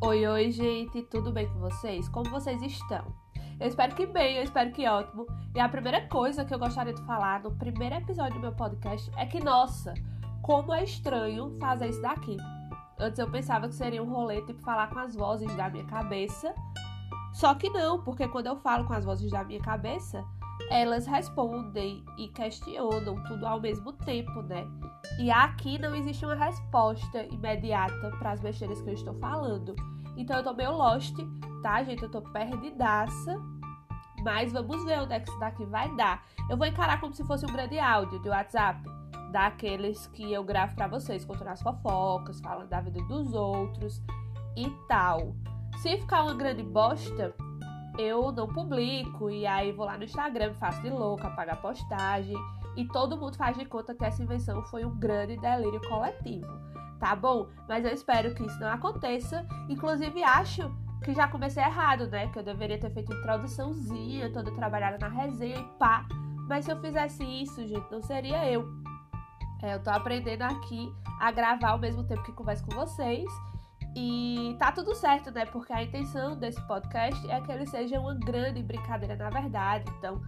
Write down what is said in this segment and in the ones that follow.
Oi, oi, gente, tudo bem com vocês? Como vocês estão? Eu espero que bem, eu espero que ótimo. E a primeira coisa que eu gostaria de falar no primeiro episódio do meu podcast é que, nossa, como é estranho fazer isso daqui. Antes eu pensava que seria um rolê tipo falar com as vozes da minha cabeça. Só que não, porque quando eu falo com as vozes da minha cabeça, elas respondem e questionam tudo ao mesmo tempo, né? E aqui não existe uma resposta imediata para as besteiras que eu estou falando. Então eu tô meio lost, tá, gente? Eu tô perdidaça. Mas vamos ver onde é que isso daqui vai dar. Eu vou encarar como se fosse um grande áudio de WhatsApp. Daqueles que eu gravo para vocês, contando as fofocas, falando da vida dos outros e tal. Se ficar uma grande bosta, eu não publico. E aí vou lá no Instagram, faço de louca, apago a postagem e todo mundo faz de conta que essa invenção foi um grande delírio coletivo, tá bom? Mas eu espero que isso não aconteça. Inclusive, acho que já comecei errado, né? Que eu deveria ter feito introduçãozinha, toda trabalhada na resenha e pá. Mas se eu fizesse isso, gente, não seria eu. É, eu tô aprendendo aqui a gravar ao mesmo tempo que converso com vocês. E tá tudo certo, né? Porque a intenção desse podcast é que ele seja uma grande brincadeira, na verdade. Então,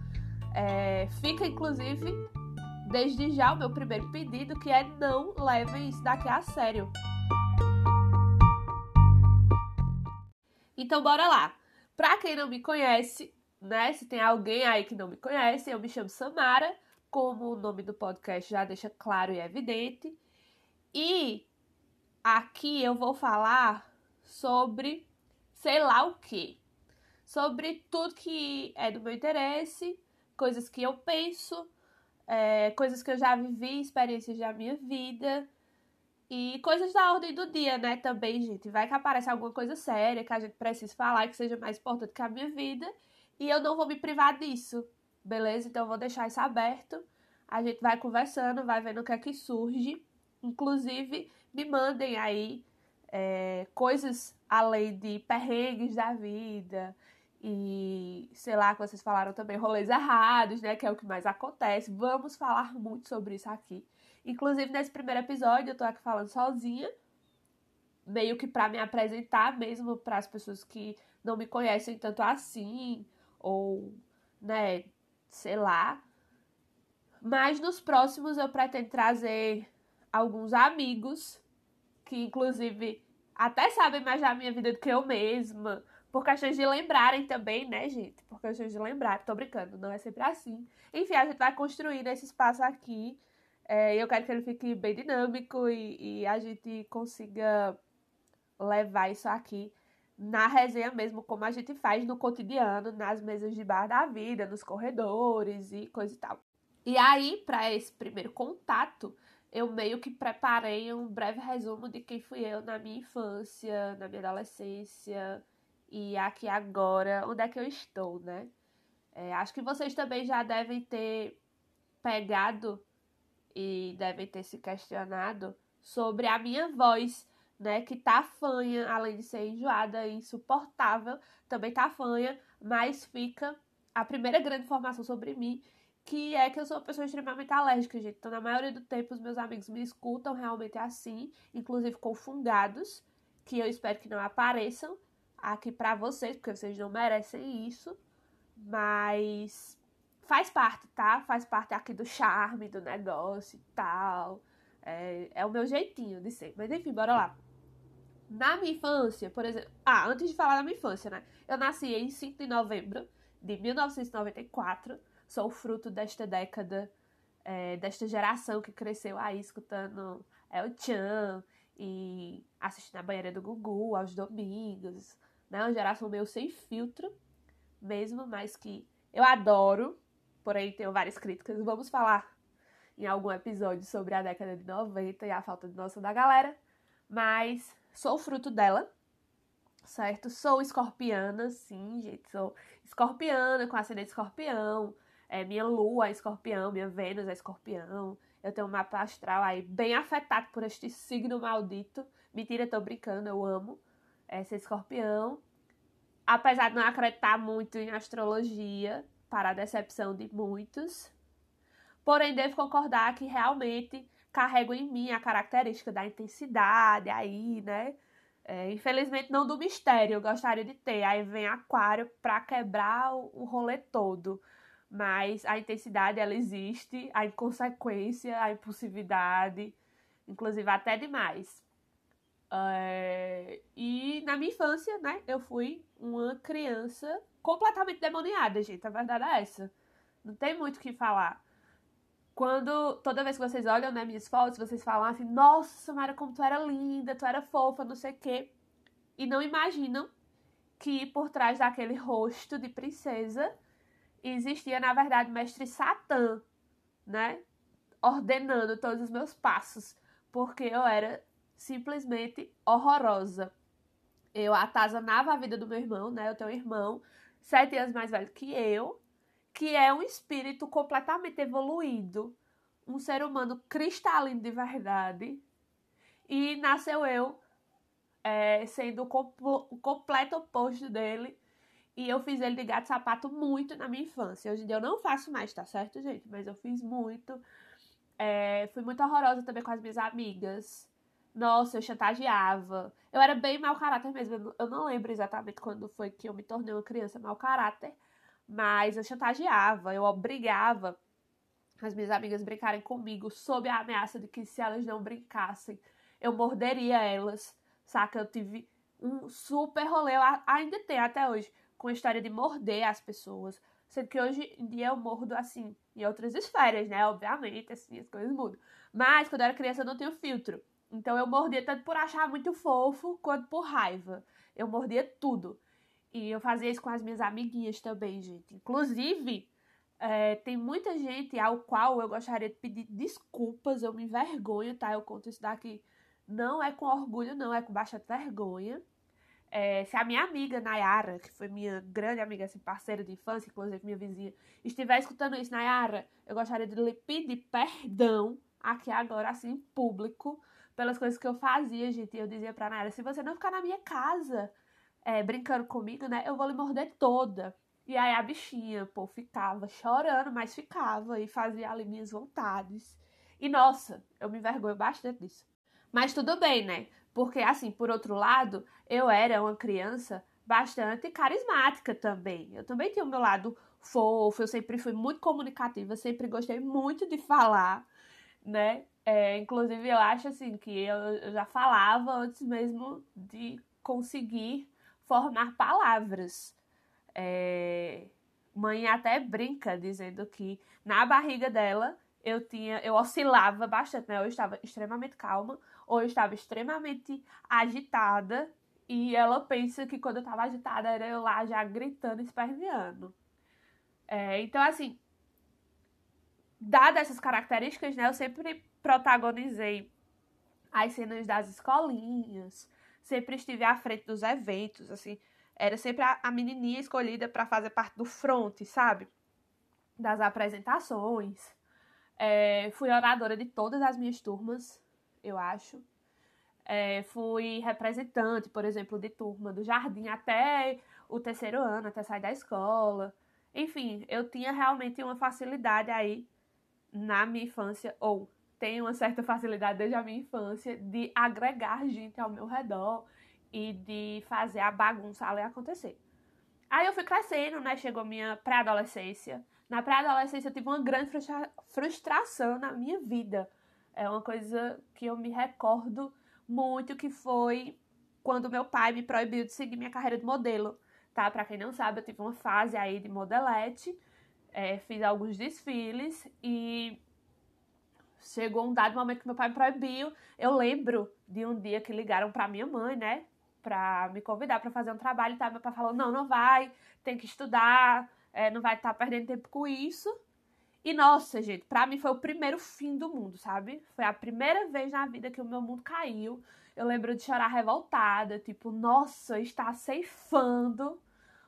é, fica inclusive desde já o meu primeiro pedido, que é não levem isso daqui a sério. Então bora lá. Pra quem não me conhece, né, se tem alguém aí que não me conhece, eu me chamo Samara, como o nome do podcast já deixa claro e evidente. E aqui eu vou falar sobre sei lá o que. Sobre tudo que é do meu interesse, coisas que eu penso, é, coisas que eu já vivi, experiências da minha vida e coisas da ordem do dia, né? Também, gente. Vai que aparece alguma coisa séria que a gente precisa falar que seja mais importante que a minha vida e eu não vou me privar disso, beleza? Então eu vou deixar isso aberto. A gente vai conversando, vai vendo o que é que surge. Inclusive, me mandem aí é, coisas além de perrengues da vida, e sei lá, que vocês falaram também, rolês errados, né? Que é o que mais acontece. Vamos falar muito sobre isso aqui. Inclusive, nesse primeiro episódio, eu tô aqui falando sozinha, meio que para me apresentar mesmo para as pessoas que não me conhecem tanto assim, ou, né, sei lá. Mas nos próximos eu pretendo trazer alguns amigos que, inclusive, até sabem mais da minha vida do que eu mesma por questões de lembrarem também, né, gente? Por questões de lembrar. Tô brincando, não é sempre assim. Enfim, a gente vai construir esse espaço aqui. É, eu quero que ele fique bem dinâmico e, e a gente consiga levar isso aqui na resenha mesmo, como a gente faz no cotidiano, nas mesas de bar da vida, nos corredores e coisa e tal. E aí, para esse primeiro contato, eu meio que preparei um breve resumo de quem fui eu na minha infância, na minha adolescência, e aqui agora, onde é que eu estou, né? É, acho que vocês também já devem ter pegado e devem ter se questionado sobre a minha voz, né? Que tá fanha, além de ser enjoada e insuportável, também tá fanha, mas fica a primeira grande informação sobre mim, que é que eu sou uma pessoa extremamente alérgica, gente. Então, na maioria do tempo, os meus amigos me escutam realmente assim, inclusive com fungados, que eu espero que não apareçam, aqui para vocês, porque vocês não merecem isso, mas faz parte, tá? Faz parte aqui do charme do negócio e tal. É, é o meu jeitinho de ser. Mas enfim, bora lá. Na minha infância, por exemplo. Ah, antes de falar da minha infância, né? Eu nasci em 5 de novembro de 1994. Sou fruto desta década, é, desta geração que cresceu aí escutando El Chan e assistindo a banheira do Gugu aos domingos, né? Uma geração meio sem filtro mesmo, mas que eu adoro, porém tenho várias críticas. Vamos falar em algum episódio sobre a década de 90 e a falta de noção da galera, mas sou fruto dela, certo? Sou escorpiana, sim, gente, sou escorpiana com ascendente escorpião, é, minha lua é escorpião, minha Vênus é escorpião, eu tenho um mapa astral aí bem afetado por este signo maldito. Mentira, tô brincando, eu amo é, ser escorpião. Apesar de não acreditar muito em astrologia, para a decepção de muitos. Porém, devo concordar que realmente carrego em mim a característica da intensidade aí, né? É, infelizmente não do mistério, eu gostaria de ter. Aí vem aquário para quebrar o, o rolê todo. Mas a intensidade ela existe, a inconsequência, a impulsividade, inclusive até demais. É, e na minha infância, né, eu fui uma criança completamente demoniada, gente. A verdade é essa. Não tem muito o que falar. Quando, toda vez que vocês olham, né, minhas fotos, vocês falam assim, nossa, Samara, como tu era linda, tu era fofa, não sei o quê. E não imaginam que por trás daquele rosto de princesa existia, na verdade, o mestre Satã, né? Ordenando todos os meus passos. Porque eu era simplesmente horrorosa. Eu atazanava a vida do meu irmão, né? Eu tenho um irmão sete anos mais velho que eu que é um espírito completamente evoluído, um ser humano cristalino de verdade. E nasceu eu, é, sendo o, o completo oposto dele. E eu fiz ele de gato sapato muito na minha infância. Hoje em dia eu não faço mais, tá certo, gente? Mas eu fiz muito. É, fui muito horrorosa também com as minhas amigas. Nossa, eu chantageava. Eu era bem mau caráter mesmo. Eu não lembro exatamente quando foi que eu me tornei uma criança mau caráter. Mas eu chantageava, eu obrigava as minhas amigas brincarem comigo sob a ameaça de que se elas não brincassem, eu morderia elas, saca? Eu tive um super rolê, eu ainda tenho até hoje, com a história de morder as pessoas. Sendo que hoje em dia eu mordo assim, em outras esferas, né? Obviamente, assim, as coisas mudam. Mas quando eu era criança eu não tinha filtro. Então eu mordia tanto por achar muito fofo quanto por raiva. Eu mordia tudo. E eu fazia isso com as minhas amiguinhas também, gente. Inclusive, é, tem muita gente ao qual eu gostaria de pedir desculpas, eu me envergonho, tá? Eu conto isso daqui. Não é com orgulho, não, é com bastante vergonha. É, se a minha amiga Nayara, que foi minha grande amiga, assim, parceira de infância, inclusive minha vizinha, estiver escutando isso, Nayara, eu gostaria de lhe pedir perdão aqui agora, assim, em público, pelas coisas que eu fazia, gente. Eu dizia pra Nayara, se você não ficar na minha casa, é, brincando comigo, né? Eu vou lhe morder toda. E aí a bichinha, pô, ficava chorando, mas ficava e fazia ali minhas vontades. E nossa, eu me envergonho bastante disso. Mas tudo bem, né? Porque assim, por outro lado, eu era uma criança bastante carismática também. Eu também tinha o meu lado fofo, eu sempre fui muito comunicativa, sempre gostei muito de falar, né? É, inclusive, eu acho assim que eu, eu já falava antes mesmo de conseguir formar palavras. É... Mãe até brinca dizendo que na barriga dela eu tinha, eu oscilava bastante, né? Eu estava extremamente calma ou eu estava extremamente agitada e ela pensa que quando eu estava agitada era eu lá já gritando, esperneando. É, então, assim, dadas essas características, né? Eu sempre protagonizei as cenas das escolinhas, sempre estive à frente dos eventos, assim, era sempre a, a menininha escolhida para fazer parte do front, sabe? Das apresentações. É, fui oradora de todas as minhas turmas, eu acho. É, fui representante, por exemplo, de turma do jardim até o terceiro ano, até sair da escola. Enfim, eu tinha realmente uma facilidade aí na minha infância, ou tenho uma certa facilidade desde a minha infância de agregar gente ao meu redor e de fazer a bagunça ali acontecer. Aí eu fui crescendo, né? Chegou minha pré-adolescência. Na pré-adolescência eu tive uma grande frustra frustração na minha vida. É uma coisa que eu me recordo muito que foi quando meu pai me proibiu de seguir minha carreira de modelo, tá? Para quem não sabe, eu tive uma fase aí de modelete, é, fiz alguns desfiles e chegou um dado momento que meu pai me proibiu. Eu lembro de um dia que ligaram para minha mãe, né, para me convidar para fazer um trabalho, tá? Meu pai falou: "Não, não vai, tem que estudar, é, não vai estar tá perdendo tempo com isso". E nossa, gente, para mim foi o primeiro fim do mundo, sabe? Foi a primeira vez na vida que o meu mundo caiu. Eu lembro de chorar revoltada, tipo, nossa, está ceifando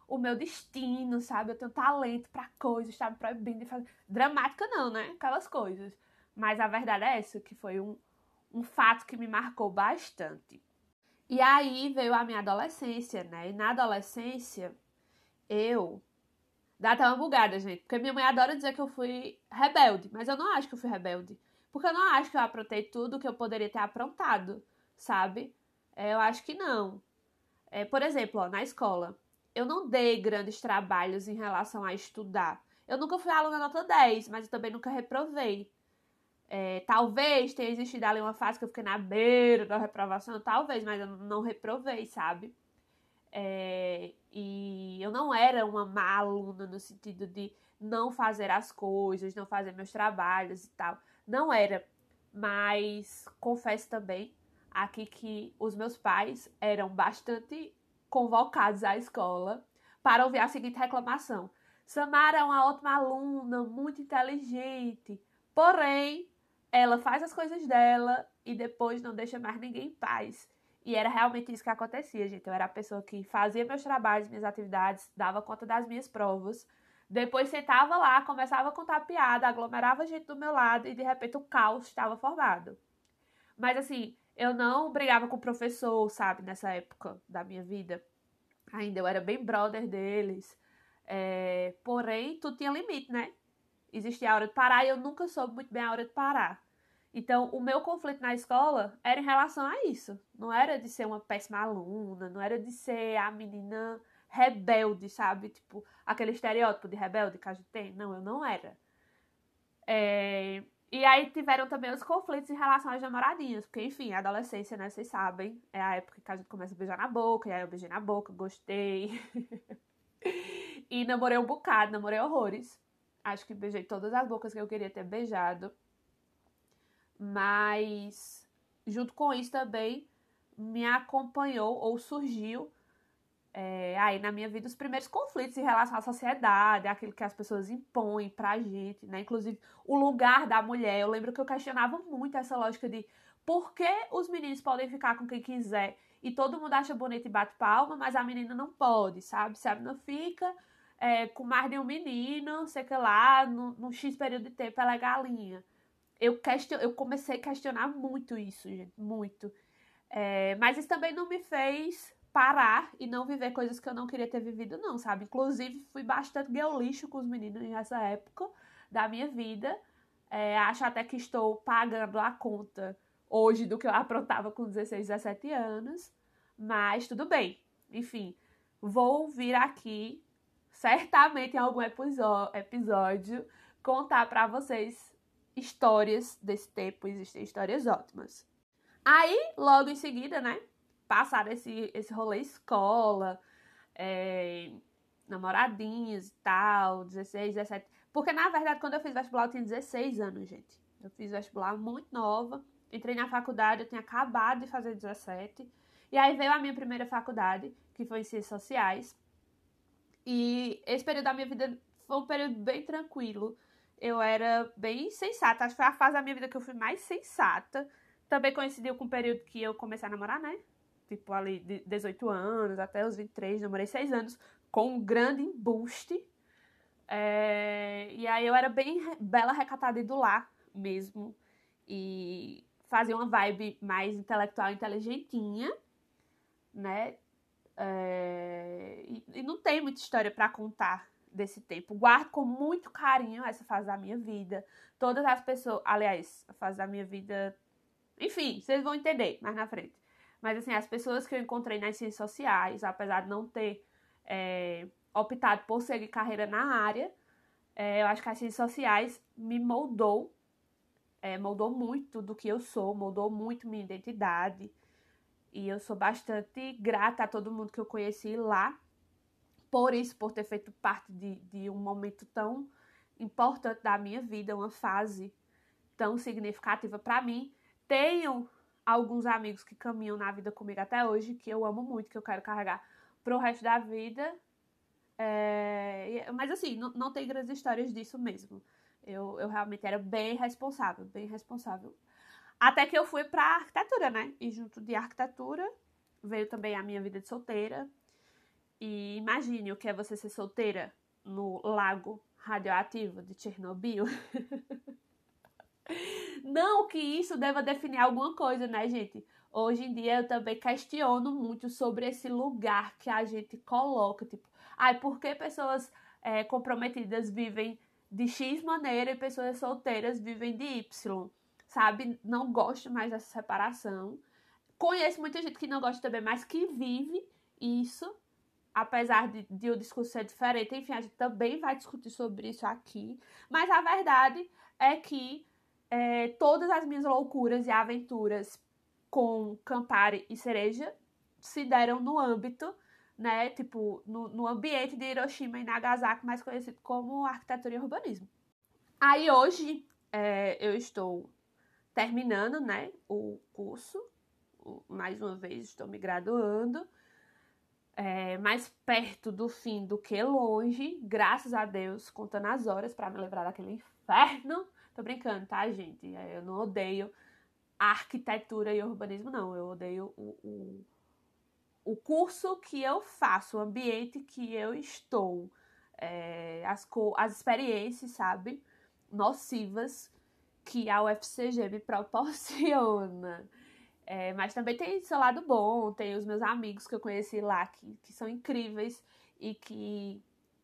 o meu destino, sabe? Eu tenho talento para coisas, está me proibindo de fazer. Dramática não, né? Aquelas coisas. Mas a verdade é essa, que foi um, um fato que me marcou bastante. E aí veio a minha adolescência, né? E na adolescência, eu. Dá até uma bugada, gente. Porque minha mãe adora dizer que eu fui rebelde. Mas eu não acho que eu fui rebelde. Porque eu não acho que eu aprontei tudo que eu poderia ter aprontado, sabe? É, eu acho que não. É, por exemplo, ó, na escola, eu não dei grandes trabalhos em relação a estudar. Eu nunca fui aluna nota 10, mas eu também nunca reprovei. É, talvez tenha existido ali uma fase que eu fiquei na beira da reprovação, talvez, mas eu não reprovei, sabe? É, e eu não era uma má aluna no sentido de não fazer as coisas, não fazer meus trabalhos e tal. Não era. Mas confesso também aqui que os meus pais eram bastante convocados à escola para ouvir a seguinte reclamação: Samara é uma ótima aluna, muito inteligente, porém ela faz as coisas dela e depois não deixa mais ninguém em paz. E era realmente isso que acontecia, gente. Eu era a pessoa que fazia meus trabalhos, minhas atividades, dava conta das minhas provas. Depois sentava lá, começava a contar piada, aglomerava gente do meu lado e de repente o caos estava formado. Mas assim, eu não brigava com o professor, sabe, nessa época da minha vida. Ainda eu era bem brother deles. É... Porém, tudo tinha limite, né? Existia a hora de parar e eu nunca soube muito bem a hora de parar. Então, o meu conflito na escola era em relação a isso. Não era de ser uma péssima aluna, não era de ser a menina rebelde, sabe? Tipo, aquele estereótipo de rebelde que a gente tem. Não, eu não era. É... E aí tiveram também os conflitos em relação às namoradinhas, porque, enfim, a adolescência, né, vocês sabem, é a época que a gente começa a beijar na boca, e aí eu beijei na boca, gostei. e namorei um bocado, namorei horrores. Acho que beijei todas as bocas que eu queria ter beijado. Mas, junto com isso também, me acompanhou ou surgiu é, aí na minha vida os primeiros conflitos em relação à sociedade, aquilo que as pessoas impõem pra gente, né? Inclusive o lugar da mulher. Eu lembro que eu questionava muito essa lógica de por que os meninos podem ficar com quem quiser e todo mundo acha bonito e bate palma, mas a menina não pode, sabe? Se a menina fica é, com mais de um menino, sei que lá, num X período de tempo ela é galinha. Eu, question... eu comecei a questionar muito isso, gente, muito. É, mas isso também não me fez parar e não viver coisas que eu não queria ter vivido, não, sabe? Inclusive, fui bastante lixo com os meninos nessa época da minha vida. É, acho até que estou pagando a conta hoje do que eu aprontava com 16, 17 anos. Mas tudo bem. Enfim, vou vir aqui, certamente em algum episódio, contar para vocês histórias desse tempo. Existem histórias ótimas. Aí, logo em seguida, né? passaram esse, esse rolê escola, é, namoradinhos e tal, 16, 17. Porque, na verdade, quando eu fiz vestibular, eu tinha 16 anos, gente. Eu fiz vestibular muito nova. Entrei na faculdade, eu tinha acabado de fazer 17. E aí veio a minha primeira faculdade, que foi em Ciências Sociais. E esse período da minha vida foi um período bem tranquilo. Eu era bem sensata. Acho que foi a fase da minha vida que eu fui mais sensata. Também coincidiu com o período que eu comecei a namorar, né? tipo ali de 18 anos até os 23, namorei 6 anos, com um grande embuste. É, e aí eu era bem bela recatada e do lar mesmo. E fazia uma vibe mais intelectual, inteligentinha, né? É, e, e, não tem muita história para contar desse tempo. Guardo com muito carinho essa fase da minha vida. Todas as pessoas, aliás, a fase da minha vida. Enfim, vocês vão entender mais na frente. Mas, assim, as pessoas que eu encontrei nas ciências sociais, apesar de não ter é, optado por seguir carreira na área, é, eu acho que as ciências sociais me moldou, é, moldou muito do que eu sou, moldou muito minha identidade. E eu sou bastante grata a todo mundo que eu conheci lá, por isso, por ter feito parte de, de um momento tão importante da minha vida, uma fase tão significativa para mim. Tenho alguns amigos que caminham na vida comigo até hoje, que eu amo muito, que eu quero carregar pro resto da vida. É... Mas assim, não, não tem grandes histórias disso mesmo. Eu, eu realmente era bem responsável, bem responsável. Até que eu fui pra arquitetura, né? E junto de arquitetura veio também a minha vida de solteira. E imagine o que é você ser solteira no lago radioativo de Chernobyl. Não que isso deva definir alguma coisa, né, gente? Hoje em dia eu também questiono muito sobre esse lugar que a gente coloca. Tipo, ai, por que pessoas é, comprometidas vivem de X maneira e pessoas solteiras vivem de Y? Sabe? Não gosto mais dessa separação. Conheço muita gente que não gosta também, mas que vive isso, apesar de, de o discurso ser diferente. Enfim, a gente também vai discutir sobre isso aqui. Mas a verdade é que é, todas as minhas loucuras e aventuras com Campari e Cereja se deram no âmbito, né, tipo, no, no ambiente de Hiroshima e Nagasaki, mais conhecido como arquitetura e urbanismo. Aí hoje é, eu estou terminando, né, o curso, mais uma vez estou me graduando, é, mais perto do fim do que longe, graças a Deus, contando as horas para me livrar daquele inferno. Tô brincando, tá, gente? É, eu não odeio arquitetura e urbanismo, não. Eu odeio o, o, o curso que eu faço, o ambiente que eu estou, é, as, as experiências, sabe? Nocivas que a UFCG me proporciona. É, mas também tem seu lado bom, tem os meus amigos que eu conheci lá que, que são incríveis e que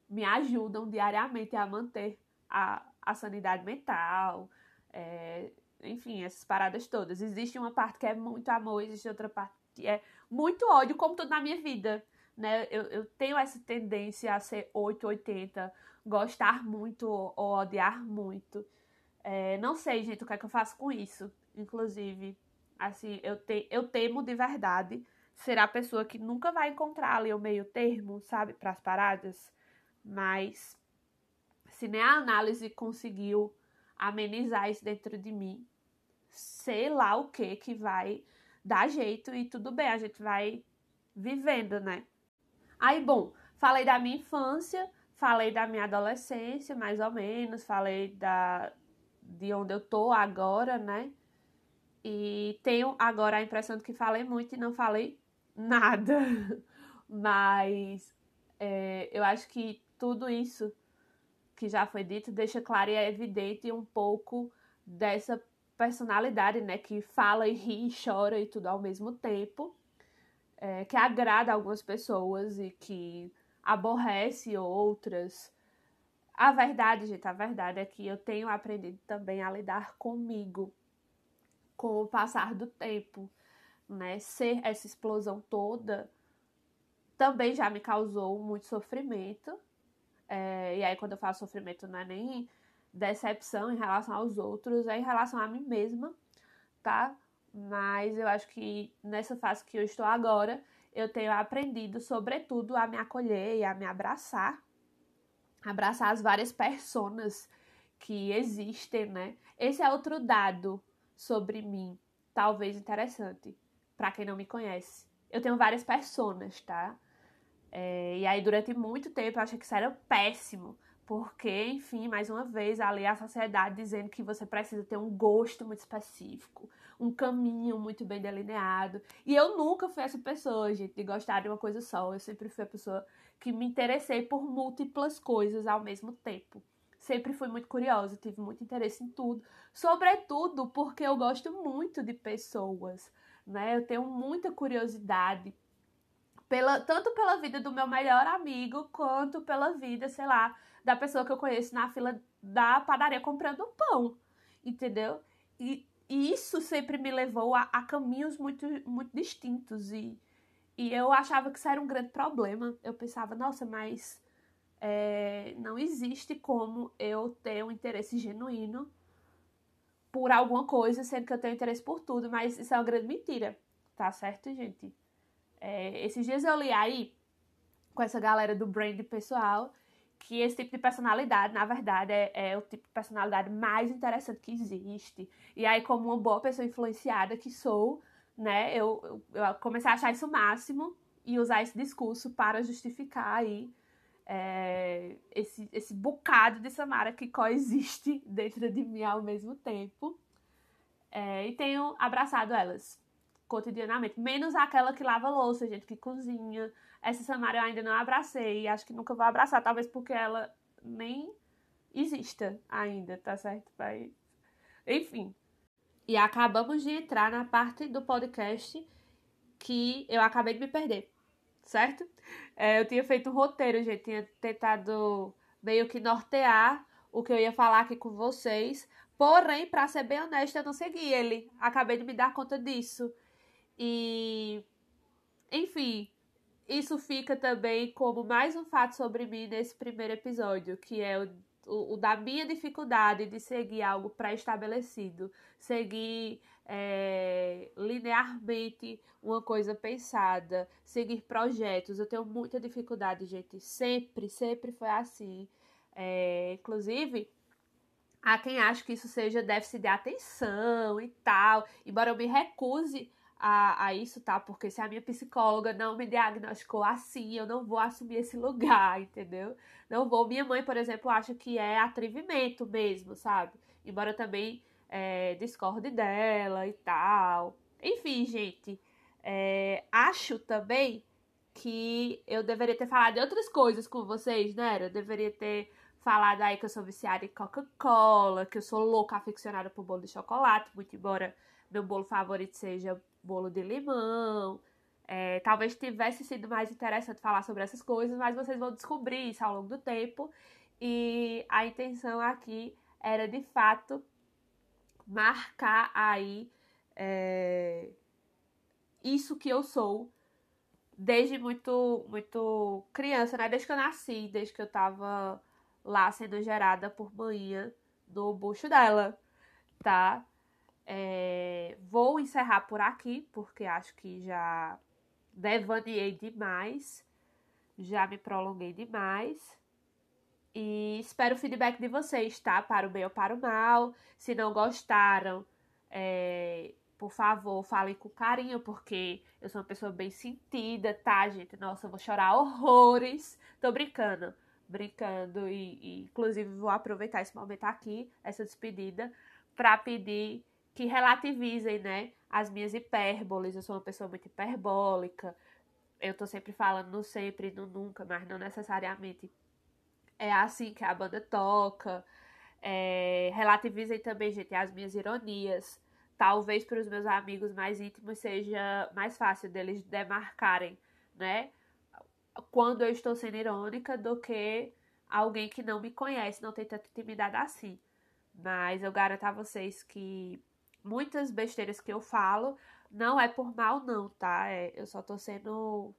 me ajudam diariamente a manter a, a sanidade mental, é, enfim, essas paradas todas. Existe uma parte que é muito amor, existe outra parte que é muito ódio, como tudo na minha vida. Né? Eu, eu tenho essa tendência a ser 880, gostar muito ou odiar muito. É, não sei, gente, o que é que eu faço com isso, inclusive. Assim, eu, te, eu temo de verdade ser a pessoa que nunca vai encontrar ali o meio termo, sabe, para as paradas. Mas se nem a análise conseguiu amenizar isso dentro de mim, sei lá o que que vai dar jeito e tudo bem, a gente vai vivendo, né? Aí, bom, falei da minha infância, falei da minha adolescência, mais ou menos, falei da de onde eu tô agora, né? E tenho agora a impressão de que falei muito e não falei nada. Mas é, eu acho que tudo isso que já foi dito deixa claro e é evidente um pouco dessa personalidade, né? Que fala e ri e chora e tudo ao mesmo tempo. É, que agrada algumas pessoas e que aborrece outras. A verdade, gente, a verdade é que eu tenho aprendido também a lidar comigo com o passar do tempo, né? Ser essa explosão toda também já me causou muito sofrimento. É, e aí, quando eu falo sofrimento, não é nem decepção em relação aos outros, é em relação a mim mesma, tá? Mas eu acho que nessa fase que eu estou agora, eu tenho aprendido, sobretudo, a me acolher e a me abraçar. Abraçar as várias personas que existem, né? Esse é outro dado sobre mim, talvez interessante, para quem não me conhece. Eu tenho várias personas, tá? É, e aí, durante muito tempo, eu achei que isso era péssimo. Porque, enfim, mais uma vez, ali a sociedade dizendo que você precisa ter um gosto muito específico, um caminho muito bem delineado. E eu nunca fui essa pessoa, gente, de gostar de uma coisa só. Eu sempre fui a pessoa que me interessei por múltiplas coisas ao mesmo tempo sempre fui muito curiosa, tive muito interesse em tudo, sobretudo porque eu gosto muito de pessoas, né? Eu tenho muita curiosidade pela tanto pela vida do meu melhor amigo quanto pela vida, sei lá, da pessoa que eu conheço na fila da padaria comprando pão, entendeu? E, e isso sempre me levou a, a caminhos muito muito distintos e e eu achava que isso era um grande problema. Eu pensava, nossa, mas é, não existe como eu ter um interesse genuíno por alguma coisa, sendo que eu tenho interesse por tudo, mas isso é uma grande mentira, tá certo, gente? É, esses dias eu li aí, com essa galera do brand pessoal, que esse tipo de personalidade, na verdade, é, é, o tipo de personalidade mais interessante que existe. E aí, como uma boa pessoa influenciada que sou, né, eu, eu comecei a achar isso o máximo e usar esse discurso para justificar aí é, esse, esse bocado de Samara que coexiste dentro de mim ao mesmo tempo. É, e tenho abraçado elas cotidianamente, menos aquela que lava louça, gente, que cozinha. Essa Samara eu ainda não abracei, acho que nunca vou abraçar, talvez porque ela nem exista ainda, tá certo? Vai... Enfim. E acabamos de entrar na parte do podcast que eu acabei de me perder certo? É, eu tinha feito um roteiro, gente, tinha tentado meio que nortear o que eu ia falar aqui com vocês. Porém, para ser bem honesta, eu não segui ele. Acabei de me dar conta disso. E, enfim, isso fica também como mais um fato sobre mim nesse primeiro episódio, que é o, o, o da minha dificuldade de seguir algo pré-estabelecido, seguir é, linearmente uma coisa pensada, seguir projetos. Eu tenho muita dificuldade, gente. Sempre, sempre foi assim. É, inclusive, há quem acha que isso seja déficit de atenção e tal. Embora eu me recuse a, a isso, tá? Porque se a minha psicóloga não me diagnosticou assim, eu não vou assumir esse lugar, entendeu? Não vou. Minha mãe, por exemplo, acha que é atrevimento mesmo, sabe? Embora eu também é, discorde dela e tal. Enfim, gente, é, acho também que eu deveria ter falado de outras coisas com vocês, né? Eu deveria ter falado aí que eu sou viciada em Coca-Cola, que eu sou louca aficionada por bolo de chocolate, muito embora meu bolo favorito seja bolo de limão. É, talvez tivesse sido mais interessante falar sobre essas coisas, mas vocês vão descobrir isso ao longo do tempo. E a intenção aqui era de fato marcar aí é, isso que eu sou desde muito, muito criança, né? Desde que eu nasci, desde que eu tava lá sendo gerada por manhã no bucho dela, tá? É, vou encerrar por aqui, porque acho que já devaneei demais, já me prolonguei demais. E espero o feedback de vocês, tá? Para o bem ou para o mal. Se não gostaram, é, por favor, falem com carinho, porque eu sou uma pessoa bem sentida, tá, gente? Nossa, eu vou chorar horrores. Tô brincando, brincando. E, e inclusive, vou aproveitar esse momento aqui, essa despedida, para pedir que relativizem, né, as minhas hipérboles. Eu sou uma pessoa muito hiperbólica. Eu tô sempre falando no sempre, no nunca, mas não necessariamente é assim que a banda toca. É, relativizem também, gente, as minhas ironias. Talvez para os meus amigos mais íntimos seja mais fácil deles demarcarem, né? Quando eu estou sendo irônica do que alguém que não me conhece, não tem tanta intimidade assim. Mas eu garanto a vocês que muitas besteiras que eu falo não é por mal, não, tá? É, eu só tô sendo,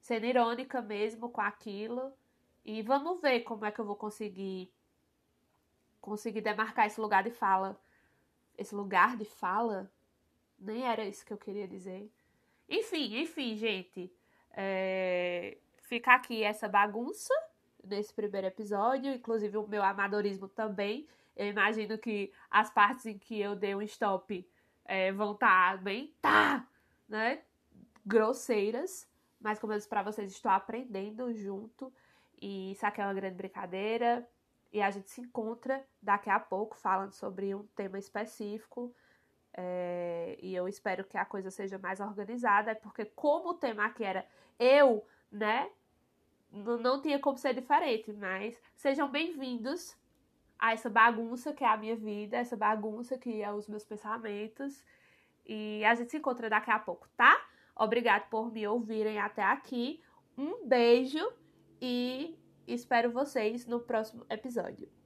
sendo irônica mesmo com aquilo. E vamos ver como é que eu vou conseguir conseguir demarcar esse lugar de fala. Esse lugar de fala? Nem era isso que eu queria dizer. Enfim, enfim, gente. É... Fica aqui essa bagunça nesse primeiro episódio, inclusive o meu amadorismo também. Eu imagino que as partes em que eu dei um stop é, vão estar tá bem, tá, né? Grosseiras. Mas como eu disse pra vocês, estou aprendendo junto. E isso aqui é uma grande brincadeira. E a gente se encontra daqui a pouco falando sobre um tema específico. É, e eu espero que a coisa seja mais organizada, porque como o tema aqui era eu, né? Não, não tinha como ser diferente, mas sejam bem-vindos a essa bagunça que é a minha vida, essa bagunça que é os meus pensamentos. E a gente se encontra daqui a pouco, tá? Obrigado por me ouvirem até aqui. Um beijo e espero vocês no próximo episódio.